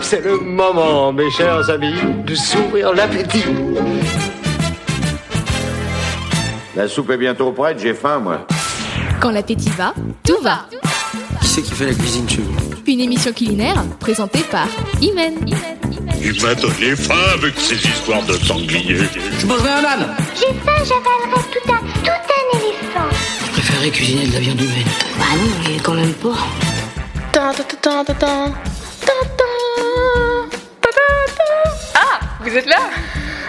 C'est le moment, mes chers amis, de s'ouvrir l'appétit. La soupe est bientôt prête, j'ai faim, moi. Quand l'appétit va, tout va. Qui c'est qui fait la cuisine chez vous Une émission culinaire présentée par Imen. Il m'a donné faim avec ces histoires de sanglier. Je mangerai un âne J'ai faim, j'avalerai tout un, tout un éléphant. Je préférerais cuisiner de la viande humaine. Bah non, mais quand même pas. Ah, vous êtes là.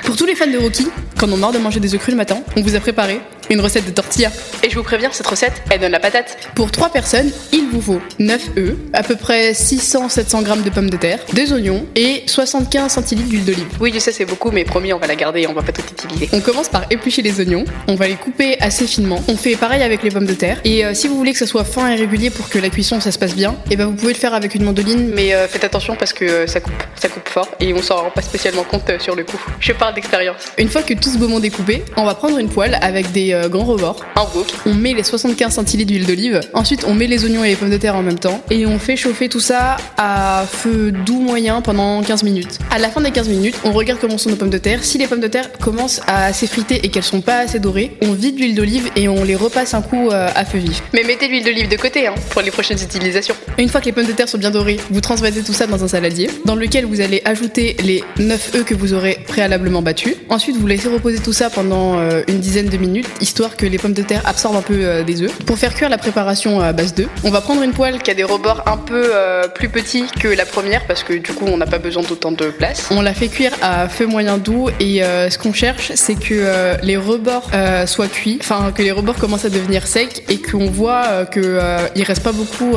Pour tous les fans de Rocky, quand on a marre de manger des œufs crus le matin, on vous a préparé une recette de tortilla. Et je vous préviens, cette recette, elle donne la patate. Pour 3 personnes, il vous faut 9 œufs, à peu près 600-700 g de pommes de terre, 2 oignons et 75 centilitres d'huile d'olive. Oui, je sais, c'est beaucoup, mais promis, on va la garder et on va pas tout utiliser. On commence par éplucher les oignons, on va les couper assez finement. On fait pareil avec les pommes de terre. Et euh, si vous voulez que ça soit fin et régulier pour que la cuisson ça se passe bien, et ben vous pouvez le faire avec une mandoline. Mais euh, faites attention parce que euh, ça coupe, ça coupe fort et on s'en rend pas spécialement compte sur le coup. Je parle d'expérience. Une fois que tout ce beau monde est coupé, on va prendre une poêle avec des euh, rebords. Un wok. On met les 75 centilitres d'huile d'olive. Ensuite, on met les oignons et les pommes de terre en même temps. Et on fait chauffer tout ça à feu doux moyen pendant 15 minutes. À la fin des 15 minutes, on regarde comment sont nos pommes de terre. Si les pommes de terre commencent à s'effriter et qu'elles sont pas assez dorées, on vide l'huile d'olive et on les repasse un coup euh, à feu vif. Mais mettez l'huile d'olive de côté hein, pour les prochaines utilisations. Une fois que les pommes de terre sont bien dorées, vous transvasez tout ça dans un saladier, dans lequel vous allez ajouter les 9 œufs que vous aurez préalablement battus. Ensuite, vous laissez reposer tout ça pendant euh, une dizaine de minutes, histoire que les pommes de terre absorbent un peu euh, des œufs. Pour faire cuire la préparation à base d'œufs, on va prendre une poêle Qui a des rebords un peu euh, plus petits que la première parce que du coup, on n'a pas besoin d'autant de place. On la fait cuire à feu moyen doux et euh, ce qu'on cherche, c'est que les rebords soient cuits, enfin que les rebords commencent à devenir secs et qu'on voit euh, que euh, il reste pas beaucoup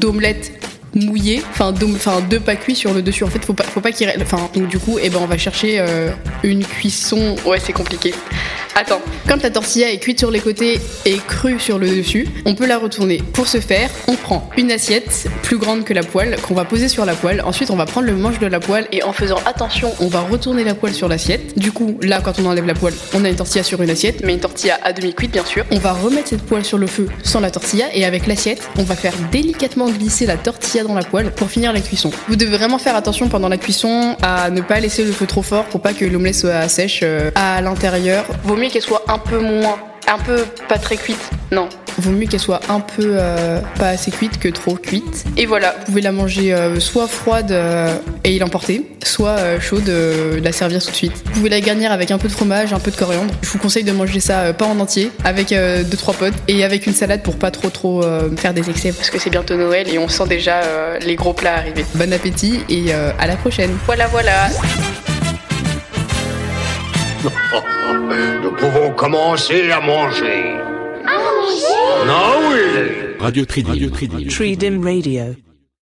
d'omelettes mouillées, enfin d'om- enfin deux pas cuits sur le dessus. En fait, faut pas, faut pas qu'il, enfin donc du coup, eh ben on va chercher une cuisson. Ouais, c'est compliqué. Attends, Quand la tortilla est cuite sur les côtés et crue sur le dessus, on peut la retourner. Pour ce faire, on prend une assiette plus grande que la poêle qu'on va poser sur la poêle. Ensuite, on va prendre le manche de la poêle et en faisant attention, on va retourner la poêle sur l'assiette. Du coup, là, quand on enlève la poêle, on a une tortilla sur une assiette. mais une tortilla à demi cuite bien sûr. On va remettre cette poêle sur le feu sans la tortilla et avec l'assiette, on va faire délicatement glisser la tortilla dans la poêle pour finir la cuisson. Vous devez vraiment faire attention pendant la cuisson à ne pas laisser le feu trop fort pour pas que l'omelette soit sèche euh, à l'intérieur. Vaut mieux qu'elle soit un peu moins, un peu pas très cuite. Non. Vaut mieux qu'elle soit un peu euh, pas assez cuite que trop cuite. Et voilà. Vous pouvez la manger euh, soit froide euh, et l'emporter, soit euh, chaude, la servir tout de suite. Vous pouvez la garnir avec un peu de fromage, un peu de coriandre. Je vous conseille de manger ça pas en entier, avec 2-3 potes et avec une salade pour pas trop trop faire des excès. Parce que c'est bientôt Noël et on sent déjà les gros plats arriver. Bon appétit et à la prochaine. Voilà, voilà. Nous pouvons commencer à manger. Ah oui Radio Tridim. Tridim Radio.